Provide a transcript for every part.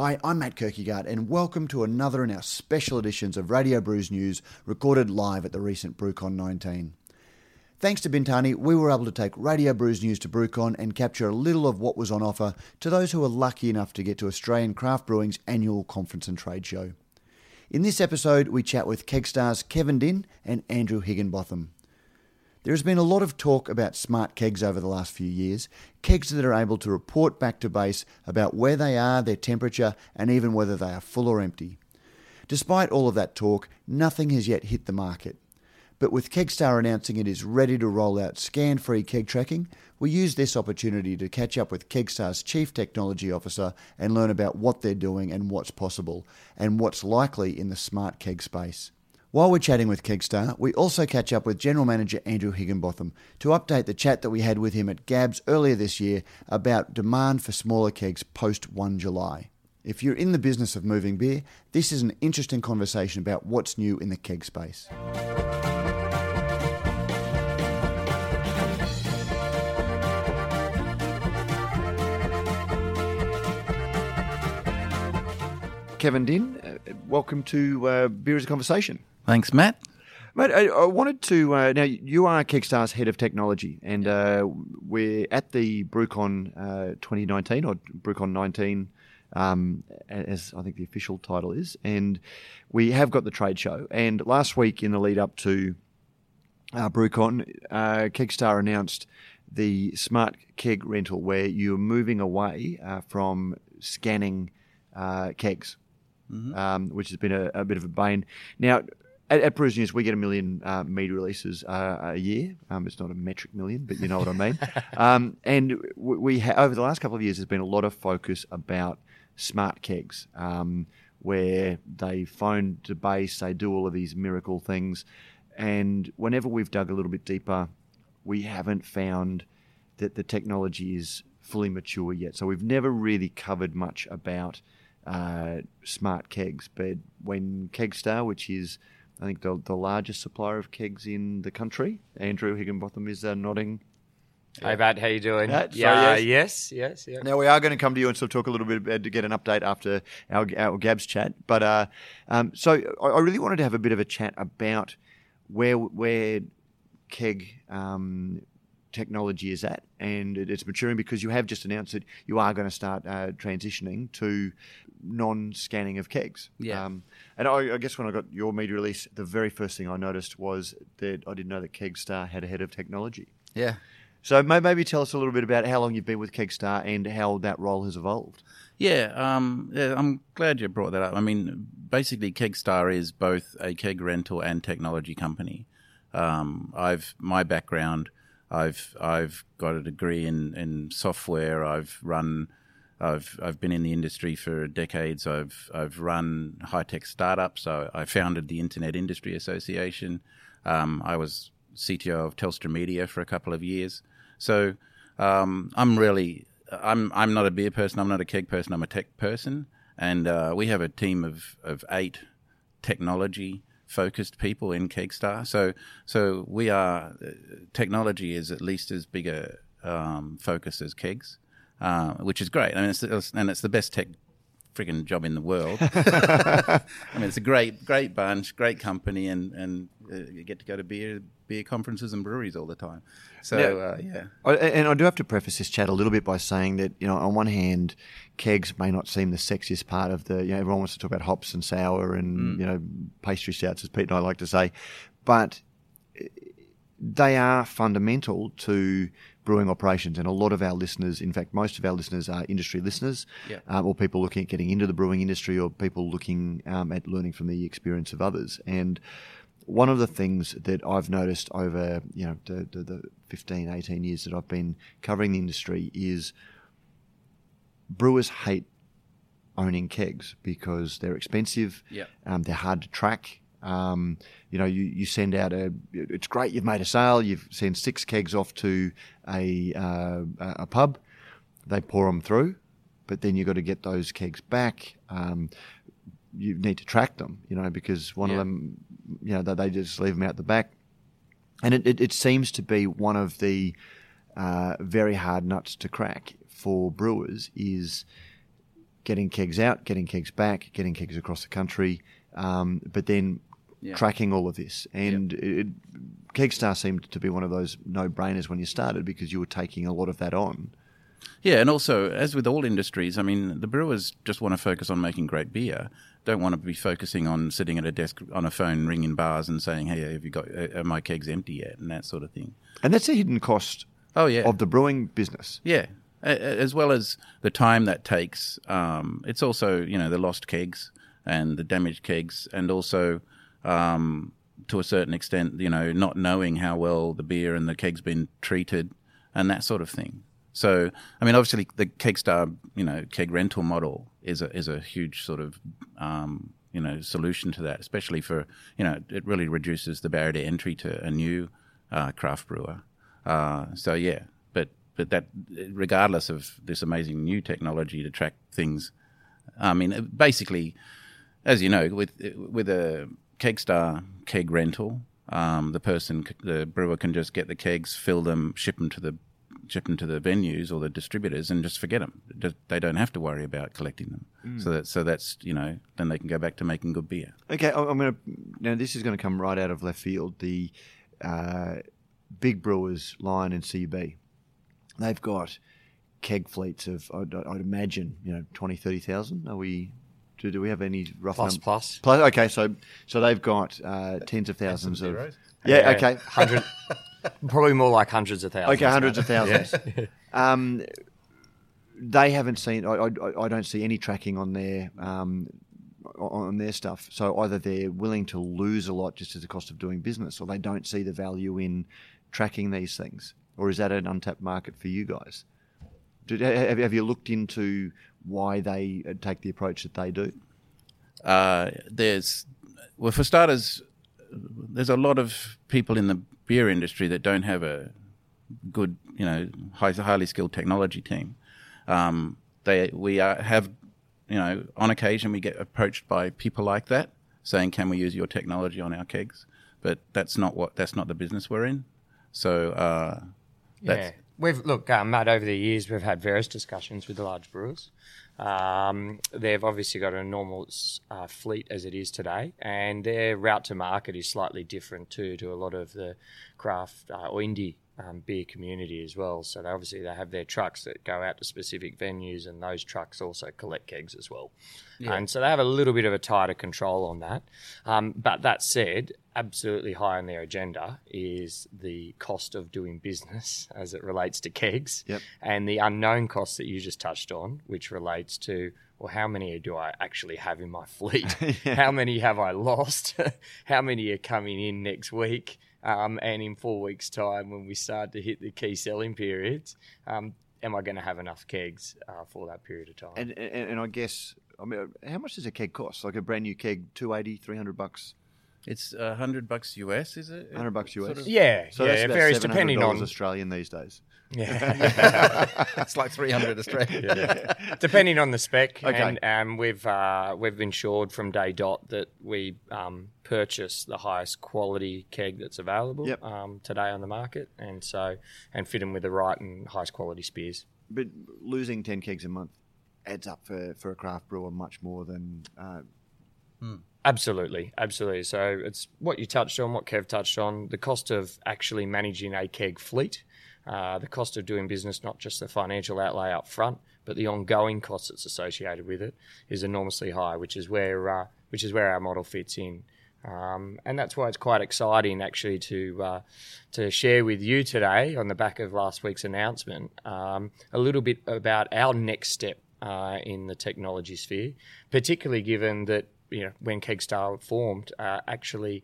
Hi, I'm Matt Kirkegaard, and welcome to another in our special editions of Radio Brews News recorded live at the recent BrewCon 19. Thanks to Bintani, we were able to take Radio Brews News to BrewCon and capture a little of what was on offer to those who were lucky enough to get to Australian Craft Brewing's annual conference and trade show. In this episode, we chat with Kegstar's Kevin Dinn and Andrew Higginbotham. There has been a lot of talk about smart kegs over the last few years, kegs that are able to report back to base about where they are, their temperature, and even whether they are full or empty. Despite all of that talk, nothing has yet hit the market. But with Kegstar announcing it is ready to roll out scan free keg tracking, we use this opportunity to catch up with Kegstar's Chief Technology Officer and learn about what they're doing and what's possible, and what's likely in the smart keg space. While we're chatting with Kegstar, we also catch up with General Manager Andrew Higginbotham to update the chat that we had with him at GABS earlier this year about demand for smaller kegs post 1 July. If you're in the business of moving beer, this is an interesting conversation about what's new in the keg space. Kevin Dinn, uh, welcome to uh, Beer as a Conversation. Thanks, Matt. Mate, I, I wanted to. Uh, now, you are Kegstar's head of technology, and uh, we're at the BrewCon uh, 2019 or BrewCon 19, um, as I think the official title is. And we have got the trade show. And last week, in the lead up to uh, BrewCon, uh, Kegstar announced the smart keg rental, where you're moving away uh, from scanning uh, kegs. Mm-hmm. Um, which has been a, a, bit of a bane. Now, at, at News, we get a million uh, media releases uh, a year. Um, it's not a metric million, but you know what I mean. um, and we, we ha- over the last couple of years, there's been a lot of focus about smart kegs, um, where they phone to base, they do all of these miracle things. And whenever we've dug a little bit deeper, we haven't found that the technology is fully mature yet. So we've never really covered much about uh, smart kegs. But when Kegstar, which is I think the, the largest supplier of kegs in the country, Andrew Higginbotham is uh, nodding. Hey, Matt, how you doing? Matt, yeah, yes. yes, yes, yes. Now we are going to come to you and sort of talk a little bit about, to get an update after our, our GABS chat. But uh, um, so I, I really wanted to have a bit of a chat about where where keg um, technology is at, and it's maturing because you have just announced that you are going to start uh, transitioning to non-scanning of kegs. Yeah. Um, and I, I, guess when I got your media release, the very first thing I noticed was that I didn't know that Kegstar had a head of technology. Yeah. So maybe tell us a little bit about how long you've been with Kegstar and how that role has evolved. Yeah, um, yeah, I'm glad you brought that up. I mean, basically, Kegstar is both a keg rental and technology company. Um, I've my background. I've I've got a degree in, in software. I've run I've I've been in the industry for decades. I've I've run high tech startups. I, I founded the Internet Industry Association. Um, I was CTO of Telstra Media for a couple of years. So um, I'm really I'm I'm not a beer person. I'm not a keg person. I'm a tech person, and uh, we have a team of of eight technology focused people in Kegstar. So so we are technology is at least as big a um, focus as kegs uh, which is great. I mean, it's, and it's the best tech frigging job in the world. I mean, it's a great, great bunch, great company, and and uh, you get to go to beer beer conferences and breweries all the time. So uh, yeah, I, and I do have to preface this chat a little bit by saying that you know, on one hand, kegs may not seem the sexiest part of the. You know, everyone wants to talk about hops and sour and mm. you know pastry stouts, as Pete and I like to say, but they are fundamental to brewing operations. And a lot of our listeners, in fact, most of our listeners are industry listeners, yeah. um, or people looking at getting into the brewing industry, or people looking um, at learning from the experience of others. And one of the things that I've noticed over you know the, the, the 15, 18 years that I've been covering the industry is brewers hate owning kegs because they're expensive, yeah. um, they're hard to track. Um, you know, you, you send out a, it's great, you've made a sale, you've sent six kegs off to a, uh, a pub, they pour them through, but then you've got to get those kegs back. Um, you need to track them, you know, because one yeah. of them, you know, they, they just leave them out the back. And it, it, it seems to be one of the uh, very hard nuts to crack for brewers is getting kegs out, getting kegs back, getting kegs across the country, um, but then Yeah. tracking all of this. And it, Kegstar seemed to be one of those no-brainers when you started because you were taking a lot of that on. Yeah, and also as with all industries, I mean, the brewers just want to focus on making great beer. Don't want to be focusing on sitting at a desk on a phone, ringing bars and saying, "Hey, have you got are my kegs empty yet?" and that sort of thing. And that's a hidden cost Oh yeah, of the brewing business. Yeah, as well as the time that takes. Um, it's also you know the lost kegs and the damaged kegs, and also um, to a certain extent, you know, not knowing how well the beer and the keg's been treated, and that sort of thing. So, I mean, obviously, the Kegstar, you know, keg rental model is a is a huge sort of um, you know solution to that, especially for you know it really reduces the barrier to entry to a new uh, craft brewer. Uh, so yeah, but but that regardless of this amazing new technology to track things, I mean, basically, as you know, with with a Kegstar keg rental, um, the person, the brewer can just get the kegs, fill them, ship them to the ship them to the venues or the distributors, and just forget them. They don't have to worry about collecting them. So that so that's you know then they can go back to making good beer. Okay, I'm going to now. This is going to come right out of left field. The uh, big brewers, Lion and CB, they've got keg fleets of I'd, I'd imagine you know 20, 30,000. Are we? Do, do we have any rough Plus, num- plus. Plus, okay, so so they've got uh, tens of thousands of. zeros. Yeah, okay. Hundred, probably more like hundreds of thousands. Okay, hundreds mate. of thousands. Um, they haven't seen. I, I, I don't see any tracking on their um, on their stuff. So either they're willing to lose a lot just as the cost of doing business, or they don't see the value in tracking these things. Or is that an untapped market for you guys? Did, have, have you looked into why they uh, take the approach that they do? Uh, there's well, for starters, there's a lot of people in the beer industry that don't have a good, you know, high, highly skilled technology team. Um, they we are, have, you know, on occasion we get approached by people like that saying, "Can we use your technology on our kegs?" But that's not what that's not the business we're in. So uh, that's Yeah, we've look, uh, Matt. Over the years, we've had various discussions with the large brewers. Um, they've obviously got an enormous uh, fleet as it is today, and their route to market is slightly different too to a lot of the craft uh, or indie um, beer community as well. So they obviously they have their trucks that go out to specific venues, and those trucks also collect kegs as well. And so they have a little bit of a tighter control on that. Um, but that said, absolutely high on their agenda is the cost of doing business as it relates to kegs Yep. and the unknown costs that you just touched on, which relates to well, how many do I actually have in my fleet? How many have I lost? how many are coming in next week? Um, and in four weeks' time, when we start to hit the key selling periods, um, am I going to have enough kegs uh, for that period of time? And, and and I guess I mean, how much does a keg cost? Like a brand new keg, 280, 300 bucks. it's a hundred bucks US, is it? 100 bucks US. Sort of- yeah, So yeah, that's it about varies $700 depending on Australian these days. Yeah. it's like three hundred Australian. depending on the spec. Okay. And um, we've uh, we've ensured from day dot that we um, purchase the highest quality keg that's available Yep. um, today on the market, and so and fit them with the right and highest quality spears. But losing 10 kegs a month adds up for, for a craft brewer much more than. Uh, Absolutely, absolutely. So it's what you touched on, what Kev touched on, the cost of actually managing a keg fleet, uh, the cost of doing business, not just the financial outlay up front, but the ongoing costs that's associated with it is enormously high, which is where uh, which is where our model fits in. Um, and that's why it's quite exciting actually to uh, to share with you today on the back of last week's announcement um, a little bit about our next step uh, in the technology sphere, particularly given that you know when Kegstar formed, uh, actually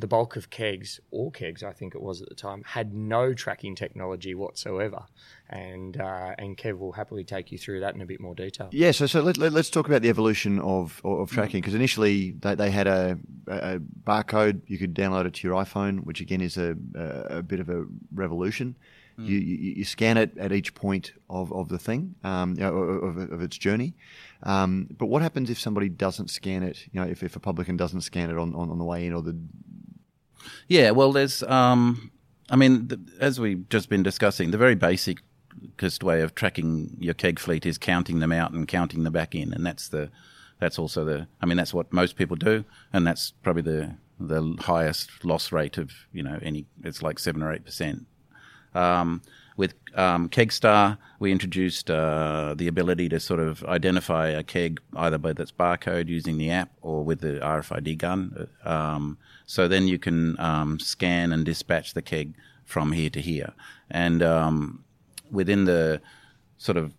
the bulk of kegs, all kegs, I think it was at the time, had no tracking technology whatsoever, and uh, and Kev will happily take you through that in a bit more detail. yeah, so, so let, let, us talk about the evolution of, of tracking because initially they, they had a, a barcode you could download it to your iPhone, which again is a, a, a bit of a revolution. You, you, you scan it at each point of, of the thing, um, you know, of, of its journey. Um, but what happens if somebody doesn't scan it? You know, if, if a publican doesn't scan it on, on, on the way in, or the Yeah, well, there's, um, I mean, the, as we've just been discussing, the very basic quickest way of tracking your keg fleet is counting them out and counting them back in, and that's the that's also the. I mean, that's what most people do, and that's probably the the highest loss rate of you know any. It's like seven or eight percent. Um, with um, Kegstar, we introduced uh, the ability to sort of identify a keg either by its barcode using the app or with the RFID gun. Um, so then you can um, scan and dispatch the keg from here to here. And um, within the sort of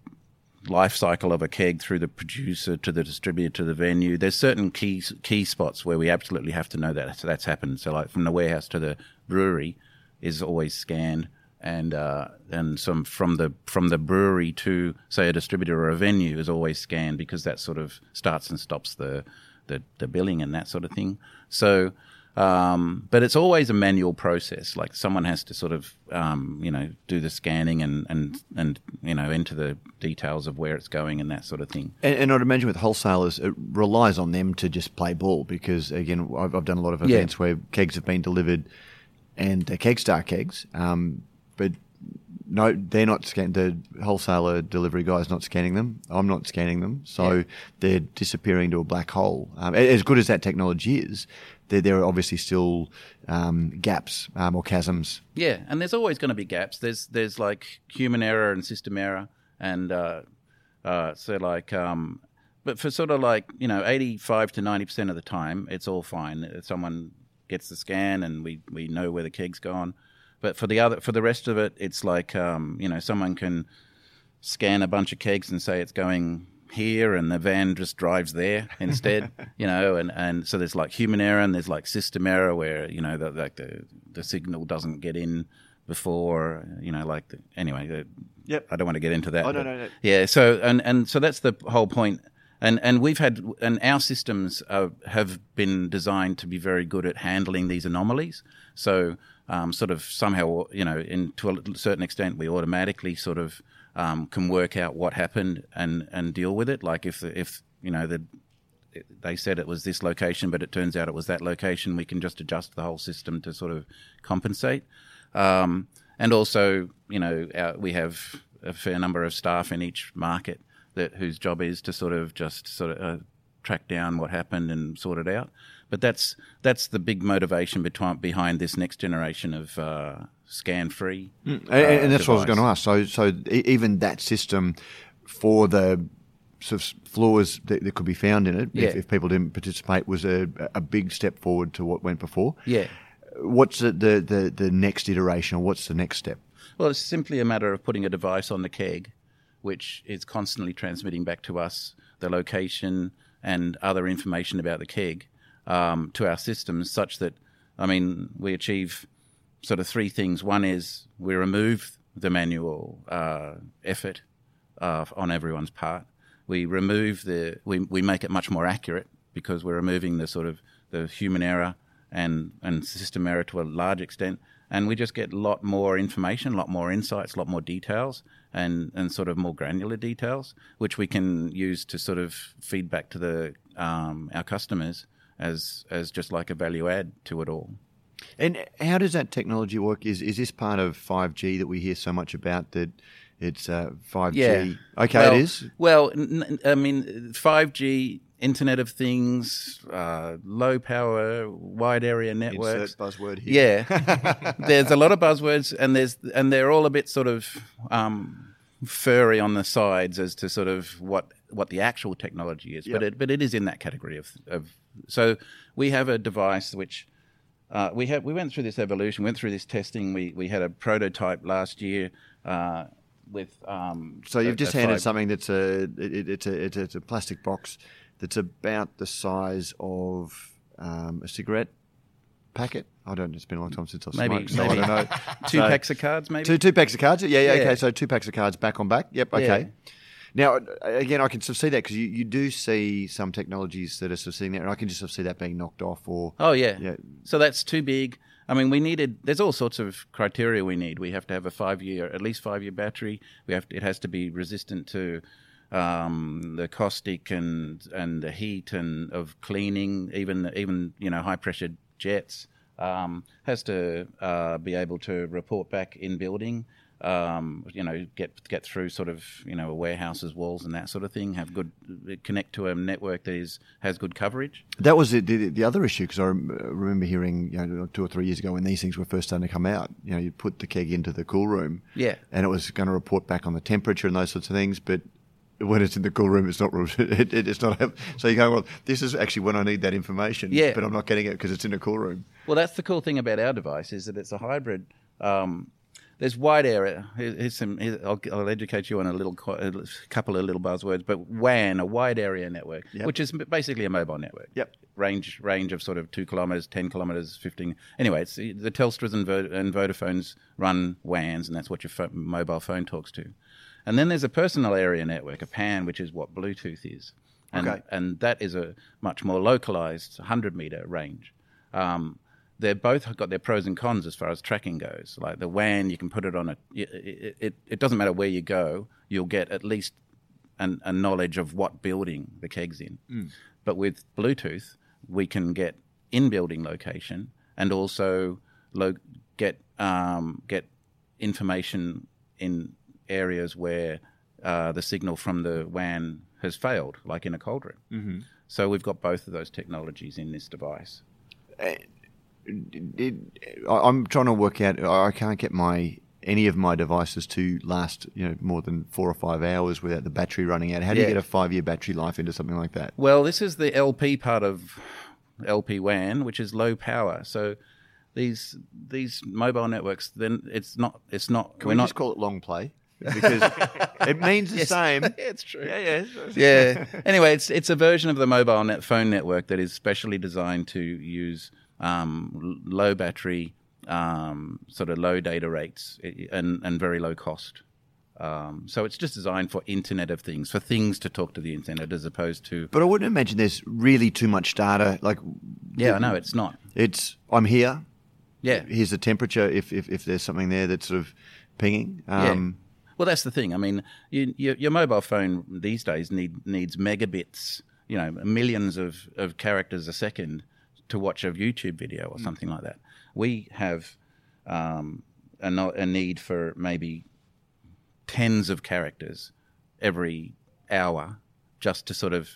life cycle of a keg through the producer to the distributor to the venue, there's certain key key spots where we absolutely have to know that so that's happened. So like from the warehouse to the brewery is always scanned and uh, and some from the from the brewery to say a distributor or a venue is always scanned because that sort of starts and stops the the, the billing and that sort of thing. So, um, but it's always a manual process. Like someone has to sort of um, you know do the scanning and and and you know enter the details of where it's going and that sort of thing. And, and I'd imagine with wholesalers, it relies on them to just play ball because again, I've, I've done a lot of events yeah. where kegs have been delivered and uh, Kegstar kegs. Um, but no, they're not scanning. The wholesaler delivery guy is not scanning them. I'm not scanning them, so yeah. they're disappearing to a black hole. Um, as good as that technology is, there, there are obviously still um, gaps um, or chasms. Yeah, and there's always going to be gaps. There's there's like human error and system error, and uh, uh, so like. Um, but for sort of like you know, eighty-five to ninety percent of the time, it's all fine. Someone gets the scan, and we we know where the keg's gone. But for the other, for the rest of it, it's like um, you know, someone can scan a bunch of kegs and say it's going here, and the van just drives there instead. you know, and, and so there's like human error and there's like system error where you know the, like the the signal doesn't get in before. You know, like the, anyway. The, yep. I don't want to get into that. Oh, no, no, no. Yeah. So and and so that's the whole point and and we've had and our systems uh, have been designed to be very good at handling these anomalies. So um, sort of somehow, you know, in, to a certain extent, we automatically sort of um, can work out what happened and, and deal with it. Like if if you know the they said it was this location, but it turns out it was that location, we can just adjust the whole system to sort of compensate. Um, and also, you know, our, we have a fair number of staff in each market that whose job is to sort of just sort of uh, track down what happened and sort it out. But that's that's the big motivation between, behind this next generation of uh, scan free. Mm. Uh, and, that's device. what I was going to ask. So, so even that system for the sort of flaws that, that could be found in it, yeah. if, if, people didn't participate, was a, a big step forward to what went before. Yeah. What's the, the, the, the next iteration, or what's the next step? Well, it's simply a matter of putting a device on the keg, which is constantly transmitting back to us the location and other information about the keg um, to our systems such that, I mean, we achieve sort of three things. One is we remove the manual uh, effort uh, on everyone's part. We remove the, we, we make it much more accurate because we're removing the sort of the human error and, and system error to a large extent. And we just get a lot more information, a lot more insights, a lot more details, and, and sort of more granular details, which we can use to sort of feed back to the um, our customers as as just like a value add to it all. And how does that technology work? Is is this part of five G that we hear so much about? That it's five uh, G. Yeah. Okay, well, it is. Well, n- I mean, five G, Internet of Things, uh, low power, wide area networks. Insert buzzword here. Yeah, there's a lot of buzzwords, and there's and they're all a bit sort of um, furry on the sides as to sort of what what the actual technology is. Yep. But it but it is in that category of of so we have a device which uh, we have. We went through this evolution, went through this testing. We we had a prototype last year uh, with. Um, so you've a, just a handed something that's a it, it's a it's a, it's a plastic box that's about the size of um, a cigarette packet. I don't. It's been a long time since I've maybe, smoked, maybe. so I don't know. two so, packs of cards, maybe two two packs of cards. Yeah, yeah, yeah, okay. So two packs of cards back on back. Yep, okay. Yeah. Now, again, I can sort of see that because you, you do see some technologies that are sort of sitting there, and I can just sort of see that being knocked off. Or oh yeah, yeah. So that's too big. I mean, we needed. There's all sorts of criteria we need. We have to have a five year, at least five year battery. We have. To, it has to be resistant to um, the caustic and and the heat and of cleaning, even even you know high pressure jets. Um, has to uh, be able to report back in building. Um, you know, get get through sort of you know a warehouse's walls and that sort of thing. Have good connect to a network that is has good coverage. That was the, the, the other issue because I remember hearing you know two or three years ago when these things were first starting to come out. You know, you put the keg into the cool room, Yeah. and it was going to report back on the temperature and those sorts of things, but. When it's in the cool room, it's not. It, it, it's not. So you go, well, this is actually when I need that information. Yeah. but I'm not getting it because it's in a cool room. Well, that's the cool thing about our device is that it's a hybrid. Um, there's wide area. Here's some. here- I'll, I'll educate you on a little, a couple of little buzzwords. But WAN, a wide area network, Yep. which is basically a mobile network. Yep. Range range of sort of two kilometers, ten kilometers, fifteen. Anyway, it's the the Telstras and, Vo- and Vodafones run WANs, and that's what your mobile phone talks to. And then there's a personal area network, a PAN, which is what Bluetooth is. And, Okay. and that is a much more localized 100 meter range. Um, they're both got their pros and cons as far as tracking goes. Like the WAN, you can put it on a. It, it, it doesn't matter where you go, you'll get at least an, a knowledge of what building the keg's in. But with Bluetooth, we can get in building location and also lo- get um, get information in areas where uh, the signal from the WAN has failed, like in a cold room. Mm-hmm. So we've got both of those technologies in this device. It, I'm trying to work out. I can't get my any of my devices to last, you know, more than four or five hours without the battery running out. How do you get a five year battery life into something like that? Well, this is the LP part of LP WAN, which is low power. So these these mobile networks, then it's not it's not Can we're we not just call it long play? Because it means the same. Yeah, it's true. Yeah, yeah. yeah. Anyway, it's it's a version of the mobile net phone network that is specially designed to use um, low battery, um, sort of low data rates, and and very low cost. Um, so it's just designed for Internet of Things, for things to talk to the internet, as opposed to But I wouldn't imagine there's really too much data. Like, yeah, no, it's not. it's I'm here. Yeah, Here's the temperature. If if, if there's something there that's sort of pinging. Yeah. Um, Well, that's the thing. I mean, you, your, your mobile phone these days need needs megabits, you know, millions of, of characters a second to watch a YouTube video or something like that. We have um, a, a need for maybe tens of characters every hour just to sort of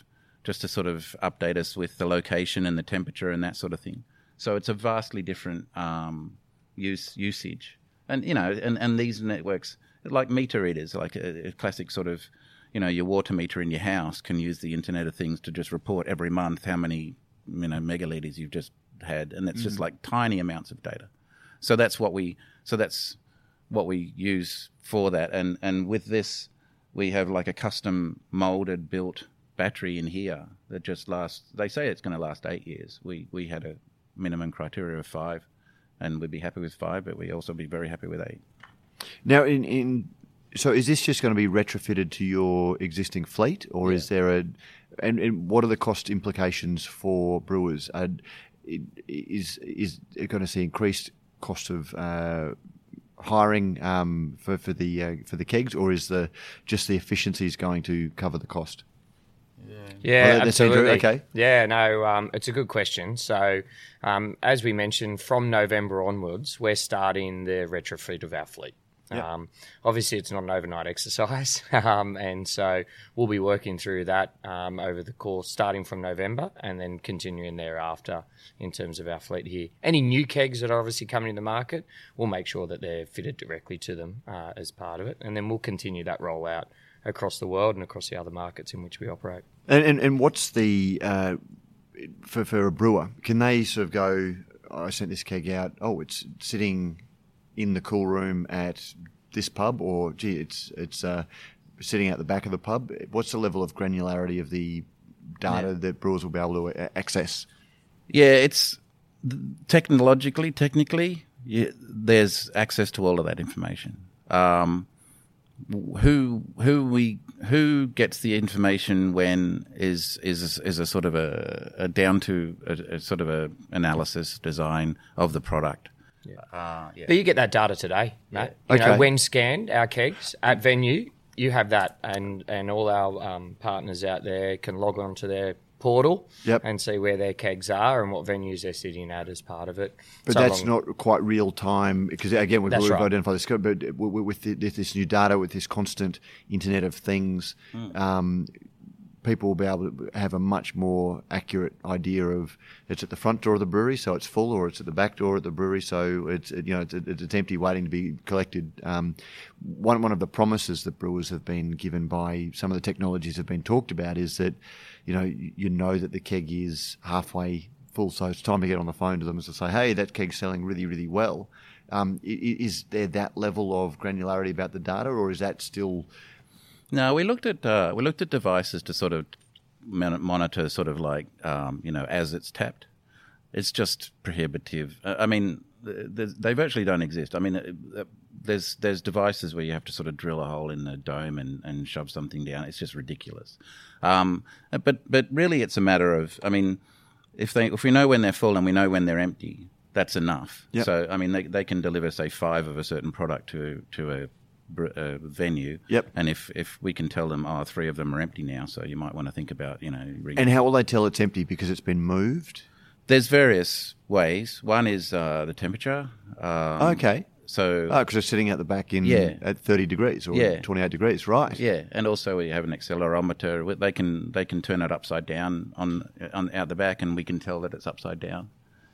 just to sort of update us with the location and the temperature and that sort of thing. So it's a vastly different um, use usage, and you know, and, and these networks like meter readers, like a, a classic sort of, you know, your water meter in your house can use the Internet of Things to just report every month how many you know megaliters you've just had, and it's just mm-hmm. like tiny amounts of data. So that's what we so that's what we use for that, and and with this we have like a custom molded built battery in here that just lasts they say it's going to last eight years. We we had a minimum criteria of five and we'd be happy with five but we also be very happy with eight. Now, in, in so is this just going to be retrofitted to your existing fleet, or is there a and, and what are the cost implications for brewers? Uh, is is it going to see increased cost of uh, hiring um, for for the uh, for the kegs, or is the just the efficiencies going to cover the cost? Yeah, Oh, that's absolutely. okay. Yeah, no, um, it's a good question. So, um, as we mentioned, from November onwards, we're starting the retrofit of our fleet. Um, obviously, it's not an overnight exercise, um, and so we'll be working through that um, over the course, starting from November, and then continuing thereafter in terms of our fleet here. Any new kegs that are obviously coming in the market, we'll make sure that they're fitted directly to them uh, as part of it, and then we'll continue that rollout across the world and across the other markets in which we operate. And and, and what's the uh, for for a brewer? Can they sort of go? "Oh, I sent this keg out. Oh, it's sitting in the cool room at this pub, or gee, it's it's uh, sitting out the back of the pub. What's the level of granularity of the data that brewers will be able to uh, access? yeah it's technologically technically yeah, there's access to all of that information um, who who we who gets the information when is is is a sort of a, a down to a, a sort of a analysis design of the product. Uh, yeah. But you get that data today, Matt. You Okay. know, when scanned, our kegs at venue, you have that, and and all our um, partners out there can log on to their portal Yep. and see where their kegs are and what venues they're sitting at as part of it. But So that's long- not quite real time because again we've, we've right. identified this. But w- w- with the- with this new data, with this constant Internet of Things, Hmm. um, people will be able to have a much more accurate idea of it's at the front door of the brewery, so it's full, or it's at the back door at the brewery, so it's you know it's, it's, empty, waiting to be collected. Um, one one of the promises that brewers have been given by some of the technologies have been talked about is that you know you know that the keg is halfway full, so it's time to get on the phone to them and to say, hey, that keg's selling really really well. Um, is there that level of granularity about the data, or is that still No, we looked at uh, we looked at devices to sort of monitor, sort of like um, you know, as it's tapped. It's just prohibitive. Uh, I mean, th- th- they virtually don't exist. I mean, uh, uh, there's there's devices where you have to sort of drill a hole in the dome and, and shove something down. It's just ridiculous. Um, but but really, it's a matter of. I mean, if they if we know when they're full and we know when they're empty, that's enough. Yep. So I mean, they they can deliver say five of a certain product to to a, a venue. Yep. And if if we can tell them, oh, three of them are empty now, so you might want to think about you know. Re- and how will they tell it's empty because it's been moved? there's various ways. One is uh, the temperature. Um, Okay. So Oh, because it's sitting at the back in Yeah. at thirty degrees or Yeah. twenty eight degrees, right? Yeah, and also we have an accelerometer. They can they can turn it upside down on on out the back, and we can tell that it's upside down.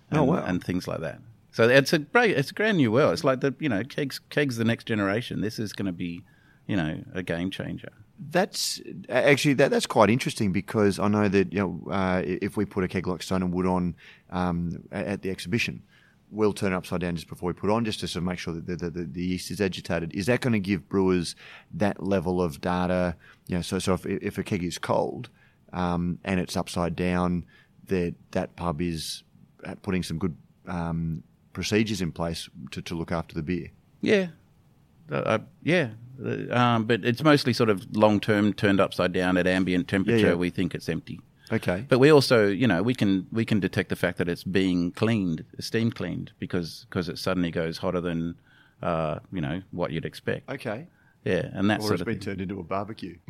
And, Oh, wow. And things like that. So it's a it's a grand new world. It's like the you know kegs kegs the next generation. This is going to be you know a game changer. That's actually that, that's quite interesting because I know that you know uh, if we put a keg like Stone and Wood on um, at the exhibition, we'll turn it upside down just before we put on, just to sort of make sure that the, the, the yeast is agitated. Is that going to give brewers that level of data? You know, so so if, if a keg is cold um, and it's upside down, that that pub is uh, putting some good um, procedures in place to, to look after the beer. Yeah, uh, uh, yeah. Uh, Um, but it's mostly sort of long term turned upside down at ambient temperature. yeah. We think it's empty. Okay. But we also, you know, we can we can detect the fact that it's being cleaned, steam cleaned, because because it suddenly goes hotter than, uh, you know, what you'd expect. Okay. Yeah, and that Or sort it's of been thing. turned into a barbecue.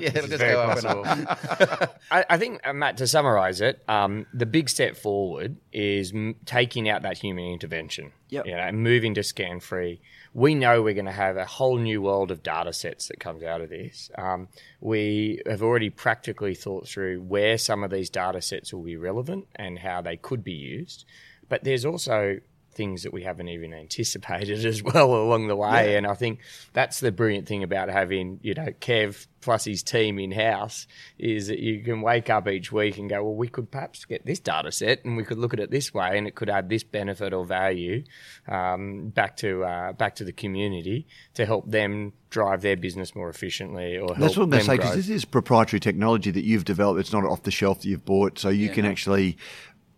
Yeah, it'll just Very go up and possible. up. I, I think, uh, Matt, to summarise it, um, the big step forward is m- taking out that human intervention. Yep. You know, and moving to scan free. We know we're going to have a whole new world of data sets that comes out of this. Um, we have already practically thought through where some of these data sets will be relevant and how they could be used. But there's also things that we haven't even anticipated as well along the way. And I think that's the brilliant thing about having, you know, Kev plus his team in house is that you can wake up each week and go, well, we could perhaps get this data set and we could look at it this way and it could add this benefit or value um, back to uh, back to the community to help them drive their business more efficiently or help That's what I'm going to say because this is proprietary technology that you've developed. It's not off the shelf that you've bought, so you can actually,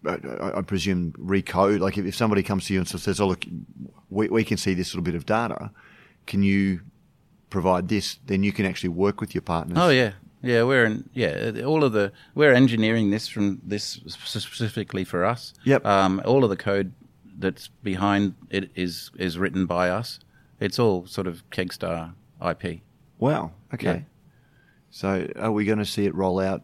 I, I presume, recode. Like if, if somebody comes to you and says, "Oh, look, we, we can see this little bit of data. Can you provide this?" Then you can actually work with your partners. Oh yeah, yeah. We're in, yeah. All of the we're engineering this from this specifically for us. Yep. Um, all of the code that's behind it is is written by us. It's all sort of Kegstar IP. Wow. Okay. Yeah. So are we going to see it roll out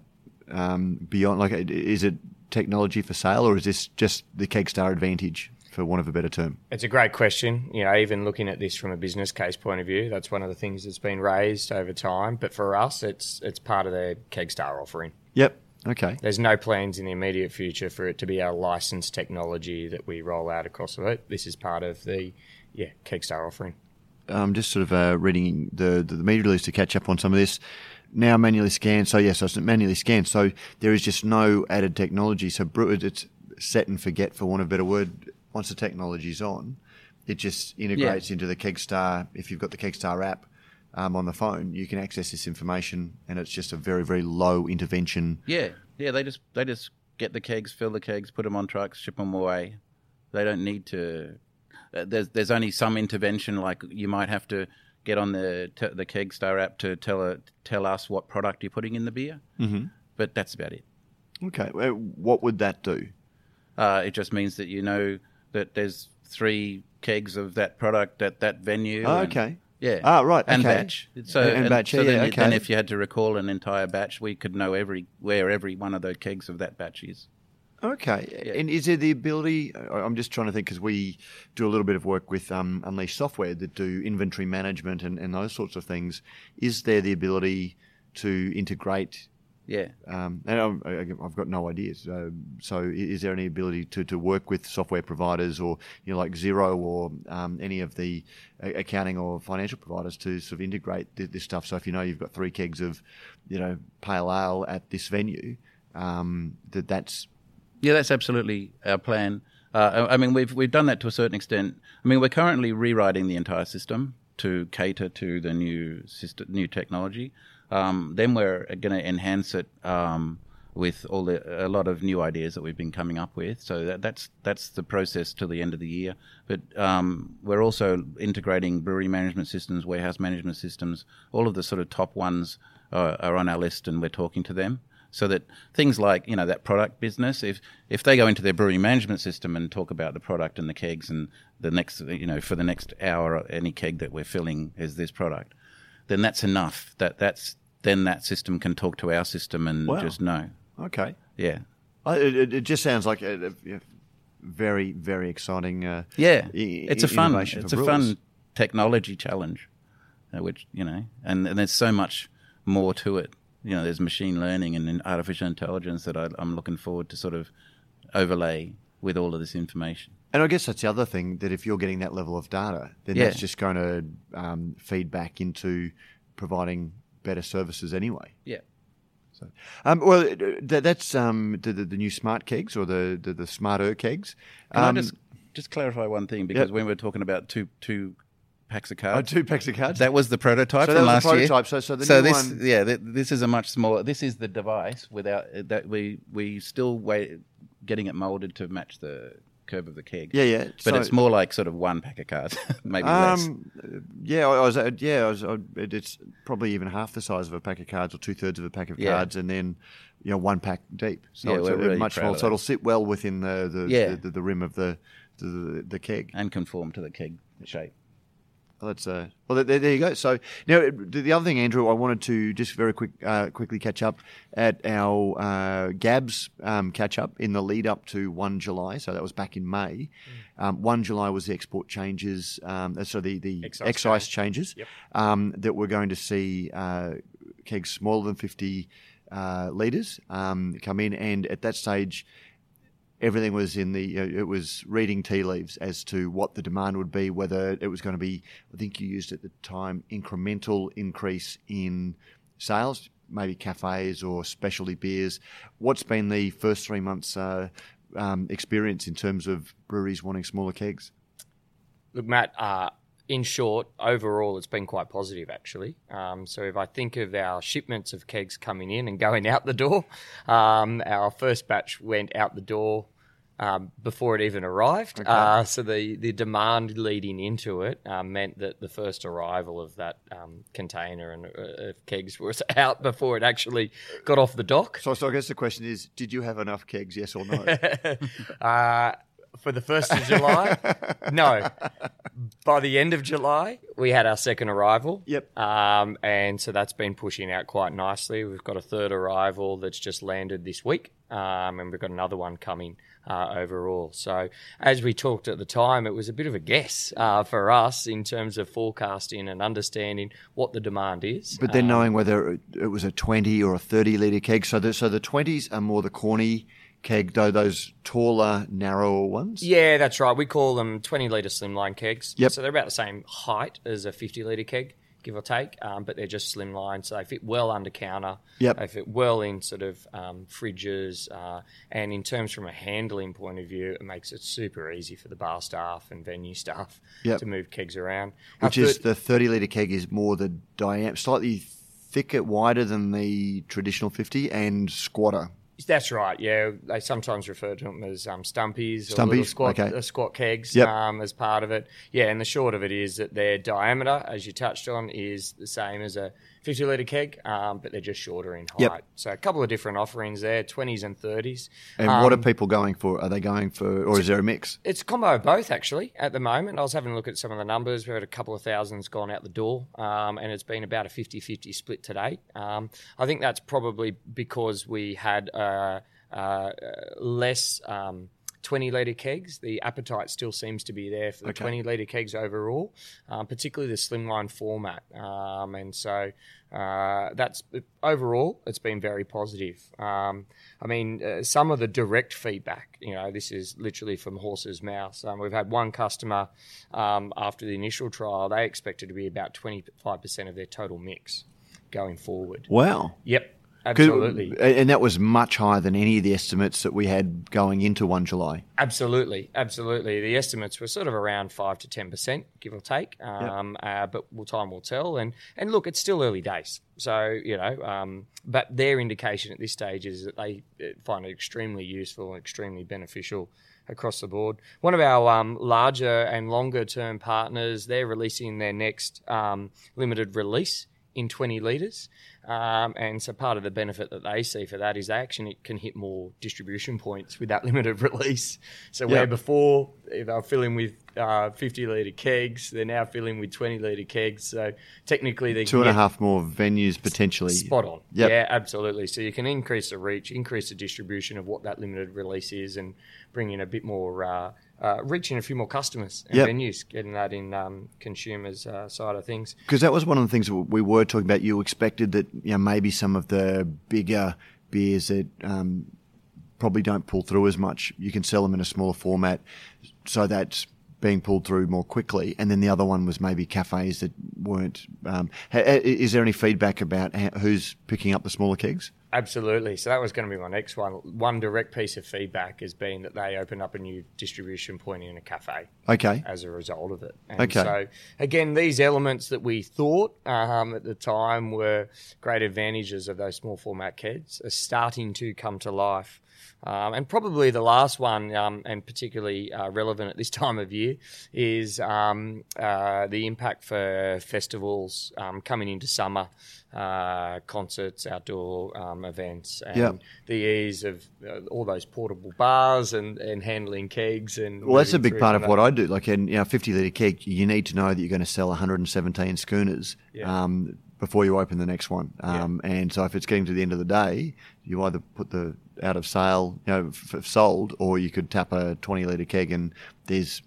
um, beyond? Like, is it technology for sale, or is this just the Kegstar advantage, for want of a better term? It's a great question. You know, even looking at this from a business case point of view, that's one of the things that's been raised over time. But for us, it's it's part of the Kegstar offering. Yep. Okay. There's no plans in the immediate future for it to be a licensed technology that we roll out across the it. This is part of the yeah Kegstar offering. I'm um, just sort of uh, reading the, the the media release to catch up on some of this. Now manually scanned, so yes, so it's manually scanned. So there is just no added technology. So it's set and forget, for want of a better word. Once the technology's on, it just integrates into the Kegstar. If you've got the Kegstar app um, on the phone, you can access this information, and it's just a very very low intervention. Yeah, yeah. They just they just get the kegs, fill the kegs, put them on trucks, ship them away. They don't need to. uh, There's there's only some intervention, like you might have to get on the t- the Kegstar app to tell a, tell us what product you're putting in the beer. Mm-hmm. But that's about it. Okay, well, what would that do? Uh, it just means that you know that there's three kegs of that product at that venue. Oh, okay. Yeah. Ah, right, And okay. batch. So, And- and batch, so yeah, then, okay. then if you had to recall an entire batch, we could know every where every one of those kegs of that batch is. Okay. And is there the ability? I'm just trying to think because we do a little bit of work with um, Unleashed Software that do inventory management and, and those sorts of things. Is there the ability to integrate? Yeah. Um, and I'm- I- I've got no ideas. Uh, so, is there any ability to, to work with software providers or you know like Xero or um, any of the uh, accounting or financial providers to sort of integrate this stuff? So, if you know you've got three kegs of you know pale ale at this venue, um, that that's Yeah, that's absolutely our plan. Uh, I mean, we've we've done that to a certain extent. I mean, we're currently rewriting the entire system to cater to the new system, new technology. Um, then we're going to enhance it um, with all the a lot of new ideas that we've been coming up with. So that, that's that's the process till the end of the year. But um, we're also integrating brewery management systems, warehouse management systems. All of the sort of top ones uh, are on our list, and we're talking to them so that things like you know that product business if if they go into their brewery management system and talk about the product and the kegs and the next you know for the next hour any keg that we're filling is this product then that's enough that that's then that system can talk to our system and Wow. just know okay. yeah I- It, it, just sounds like a, a- very, very exciting. Uh, yeah i- it's a fun it's a brewers. fun technology challenge uh, which you know and, and there's so much more to it you know there's machine learning and artificial intelligence that I, i'm looking forward to sort of overlay with all of this information And I guess that's the other thing that if you're getting that level of data, then Yeah. that's just going to um, feed back into providing better services anyway. yeah So, um, well, that, that's um, the, the, the new smart kegs or the the, the smarter kegs. Can Um, I just just clarify one thing? Because when we're talking about two two packs of oh, cards, two packs of cards. that was the prototype So from that was last the prototype. So- so the new this one- yeah, th- this is a much smaller. This is the device without that we we still wait getting it molded to match the curve of the keg. yeah, yeah. but So- it's more like sort of one pack of cards, maybe less. Um, yeah, I was. Uh, yeah, I was. I, it's probably even half the size of a pack of cards, or two thirds of a pack of Yeah. cards, and then you know one pack deep. So Yeah, it's a, really much of So it'll sit well within the the, Yeah. the, the, the rim of the the, the keg. and conform to the keg shape. Well, that's uh, well. There, there you go. So now the the other thing, Andrew, I wanted to just very quick, uh, quickly catch up at our uh, GABS um, catch up in the lead up to one July. So that was back in May. Um, one July was the export changes. Um, uh, so the the Excise excise, changes Yep. um, that we're going to see uh, kegs smaller than fifty uh, liters um, come in, and at that stage everything was in the uh, it was reading tea leaves as to what the demand would be whether it was going to be i think you used at the time incremental increase in sales maybe cafes or specialty beers what's been the first three months uh, um, experience in terms of breweries wanting smaller kegs Look, Matt, uh, in short, overall, it's been quite positive, actually. Um, so if I think of our shipments of kegs coming in and going out the door, um, our first batch went out the door um, before it even arrived. Uh, so the, the demand leading into it uh, meant that the first arrival of that um, container and uh, kegs was out before it actually got off the dock. so, so i guess the question is did you have enough kegs yes or no uh, for the first of July, no. By the end of July, we had our second arrival. Yep. Um, and so that's been pushing out quite nicely. We've got a third arrival that's just landed this week, um, and we've got another one coming uh, overall. So as we talked at the time, it was a bit of a guess uh, for us in terms of forecasting and understanding what the demand is. but then knowing whether it- it was a 20 or a 30 litre keg so the, so the 20s are more the corny keg though those taller narrower ones Yeah, that's right. We call them 20 litre slimline kegs. Yep. So they're about the same height as a 50 litre keg, give or take, um, but they're just slimline. So they fit well under counter. Yep. They fit well in sort of um, fridges. Uh, and in terms from a handling point of view, it makes it super easy for the bar staff and venue staff Yep. to move kegs around. Which is third- the 30 litre keg is more the diameter, slightly thicker, wider than the traditional 50 and squatter. That's right. Yeah, they sometimes refer to them as um, stumpies, or Stumpies, little squat, okay. uh, squat kegs Yep. um, as part of it. Yeah, and the short of it is that their diameter, as you touched on, is the same as a 50 litre keg, um, but they're just shorter in height. Yep. So a couple of different offerings there, 20s and 30s. And what are Um, people going for? Are they going for, or is there a mix? It's a combo of both, actually, at the moment. I was having a look at some of the numbers. We've had a couple of thousands gone out the door, um, and it's been about a 50 50 split to date. Um, I think that's probably because we had uh, uh, less. Um, 20 litre kegs. The appetite still seems to be there for the Okay. 20 litre kegs overall, um, particularly the slimline format. Um, and so uh, that's overall, it's been very positive. Um, I mean, uh, some of the direct feedback, you know, this is literally from horse's mouth. Um, we've had one customer um, after the initial trial, they expected to be about 25% of their total mix going forward. Wow. Yep, absolutely. And that was much higher than any of the estimates that we had going into 1 July. Absolutely, absolutely. The estimates were sort of around five to ten percent, give or take. Um, uh, but well, time will tell. And and look, it's still early days, so you know. Um, but their indication at this stage is that they uh, find it extremely useful and extremely beneficial across the board. One of our um, larger and longer term partners, they're releasing their next um, limited release in 20 litres. Um, and so part of the benefit that they see for that is they actually can hit more distribution points with that limited release. So where before they were filling with uh, 50 litre kegs, they're now filling with 20 litre kegs. So technically they Two and a half more venues potentially. spot on. Yep. Yeah, absolutely. So you can increase the reach, increase the distribution of what that limited release is, and bring in a bit more uh, uh, reaching a few more customers and Yep. venues, getting that in um, consumers' uh, side of things. Because that was one of the things that we were talking about. You expected that you know maybe some of the bigger beers that um, probably don't pull through as much, you can sell them in a smaller format, so that's being pulled through more quickly. And then the other one was maybe cafes that weren't. Um, ha- ha- is there any feedback about ha- who's picking up the smaller kegs? Absolutely. So that was going to be my next one. One direct piece of feedback has been that they opened up a new distribution point in a cafe. Okay. as a result of it. And Okay. So again, these elements that we thought um, at the time were great advantages of those small format kegs are starting to come to life. Um, and probably the last one, um, and particularly uh, relevant at this time of year, is um, uh, the impact for festivals um, coming into summer, uh, concerts, outdoor um, events, and Yeah. the ease of uh, all those portable bars and, and handling kegs. And Well, that's a big part of that. what I do. Like in you know, 50 litre keg, you need to know that you're going to sell 117 schooners Yeah. Before you open the next one. Um, And so if it's getting to the end of the day, you either put the out of sale, you know, f- sold, or you could tap a 20 litre keg and there's,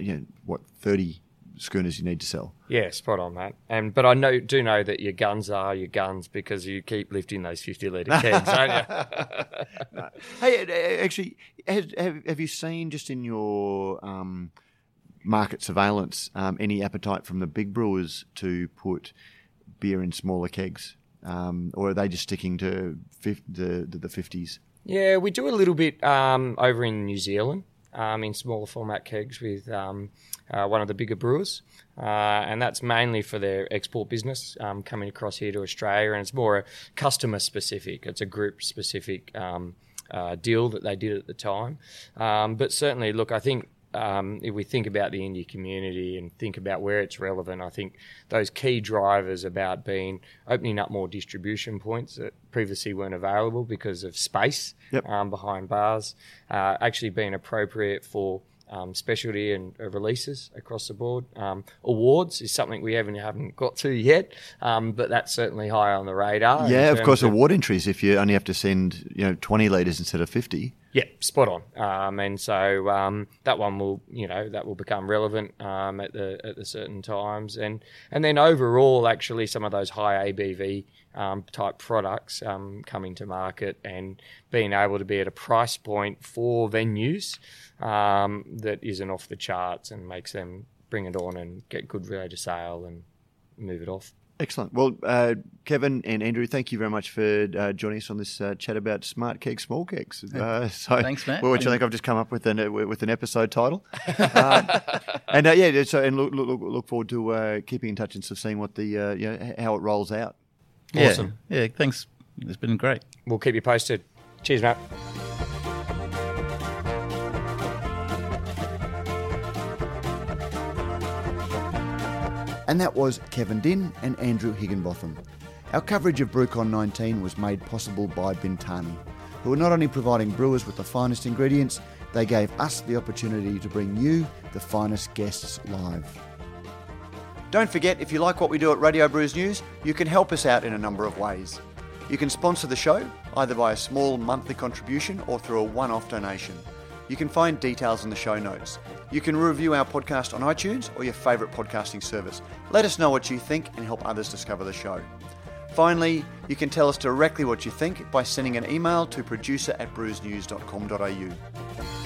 you know, what, 30 schooners you need to sell. Yeah, spot on, mate. And but I know do know that your guns are your guns because you keep lifting those fifty litre kegs, don't you? Hey, uh, actually, have, have you seen just in your um, market surveillance um, any appetite from the big brewers to put beer in smaller kegs, um, or are they just sticking to the the fifties? Yeah, we do a little bit um, over in New Zealand um, in smaller format kegs with um, uh, one of the bigger brewers, uh, and that's mainly for their export business um, coming across here to Australia, and it's more a customer specific. It's a group specific um, uh, deal that they did at the time, um, but certainly, look, I think. Um, if we think about the indie community and think about where it's relevant, I think those key drivers about being opening up more distribution points that previously weren't available because of space Yep. um, behind bars, uh, actually being appropriate for um, specialty and uh, releases across the board. Um, awards is something we haven't haven't got to yet, um, but that's certainly high on the radar. Yeah, of course. Award entries if you only have to send you know twenty liters instead of fifty. Yeah, spot on. Um, and so um, that one will, you know, that will become relevant um, at the at the certain times, and and then overall, actually, some of those high ABV um, type products um, coming to market and being able to be at a price point for venues um, that isn't off the charts and makes them bring it on and get good rate of sale and move it off. Excellent. Well, uh, Kevin and Andrew, thank you very much for uh, joining us on this uh, chat about smart kegs, small kegs. Uh, so, Thanks, Matt. Well, which I think I've just come up with an uh, with an episode title. um, and uh, yeah, so and look, look, look- look forward to uh, keeping in touch and sort of seeing what the uh, you know, how it rolls out. Yeah. Awesome. Yeah, thanks. It's been great. We'll keep you posted. Cheers, Matt. And that was Kevin Dinn and Andrew Higginbotham. Our coverage of BrewCon 19 was made possible by Bintani, who are not only providing brewers with the finest ingredients, they gave us the opportunity to bring you the finest guests live. Don't forget, if you like what we do at Radio Brews News, you can help us out in a number of ways. You can sponsor the show, either by a small monthly contribution or through a one off donation. You can find details in the show notes. You can review our podcast on iTunes or your favourite podcasting service. Let us know what you think and help others discover the show. Finally, you can tell us directly what you think by sending an email to producer at brewsnews.com.au.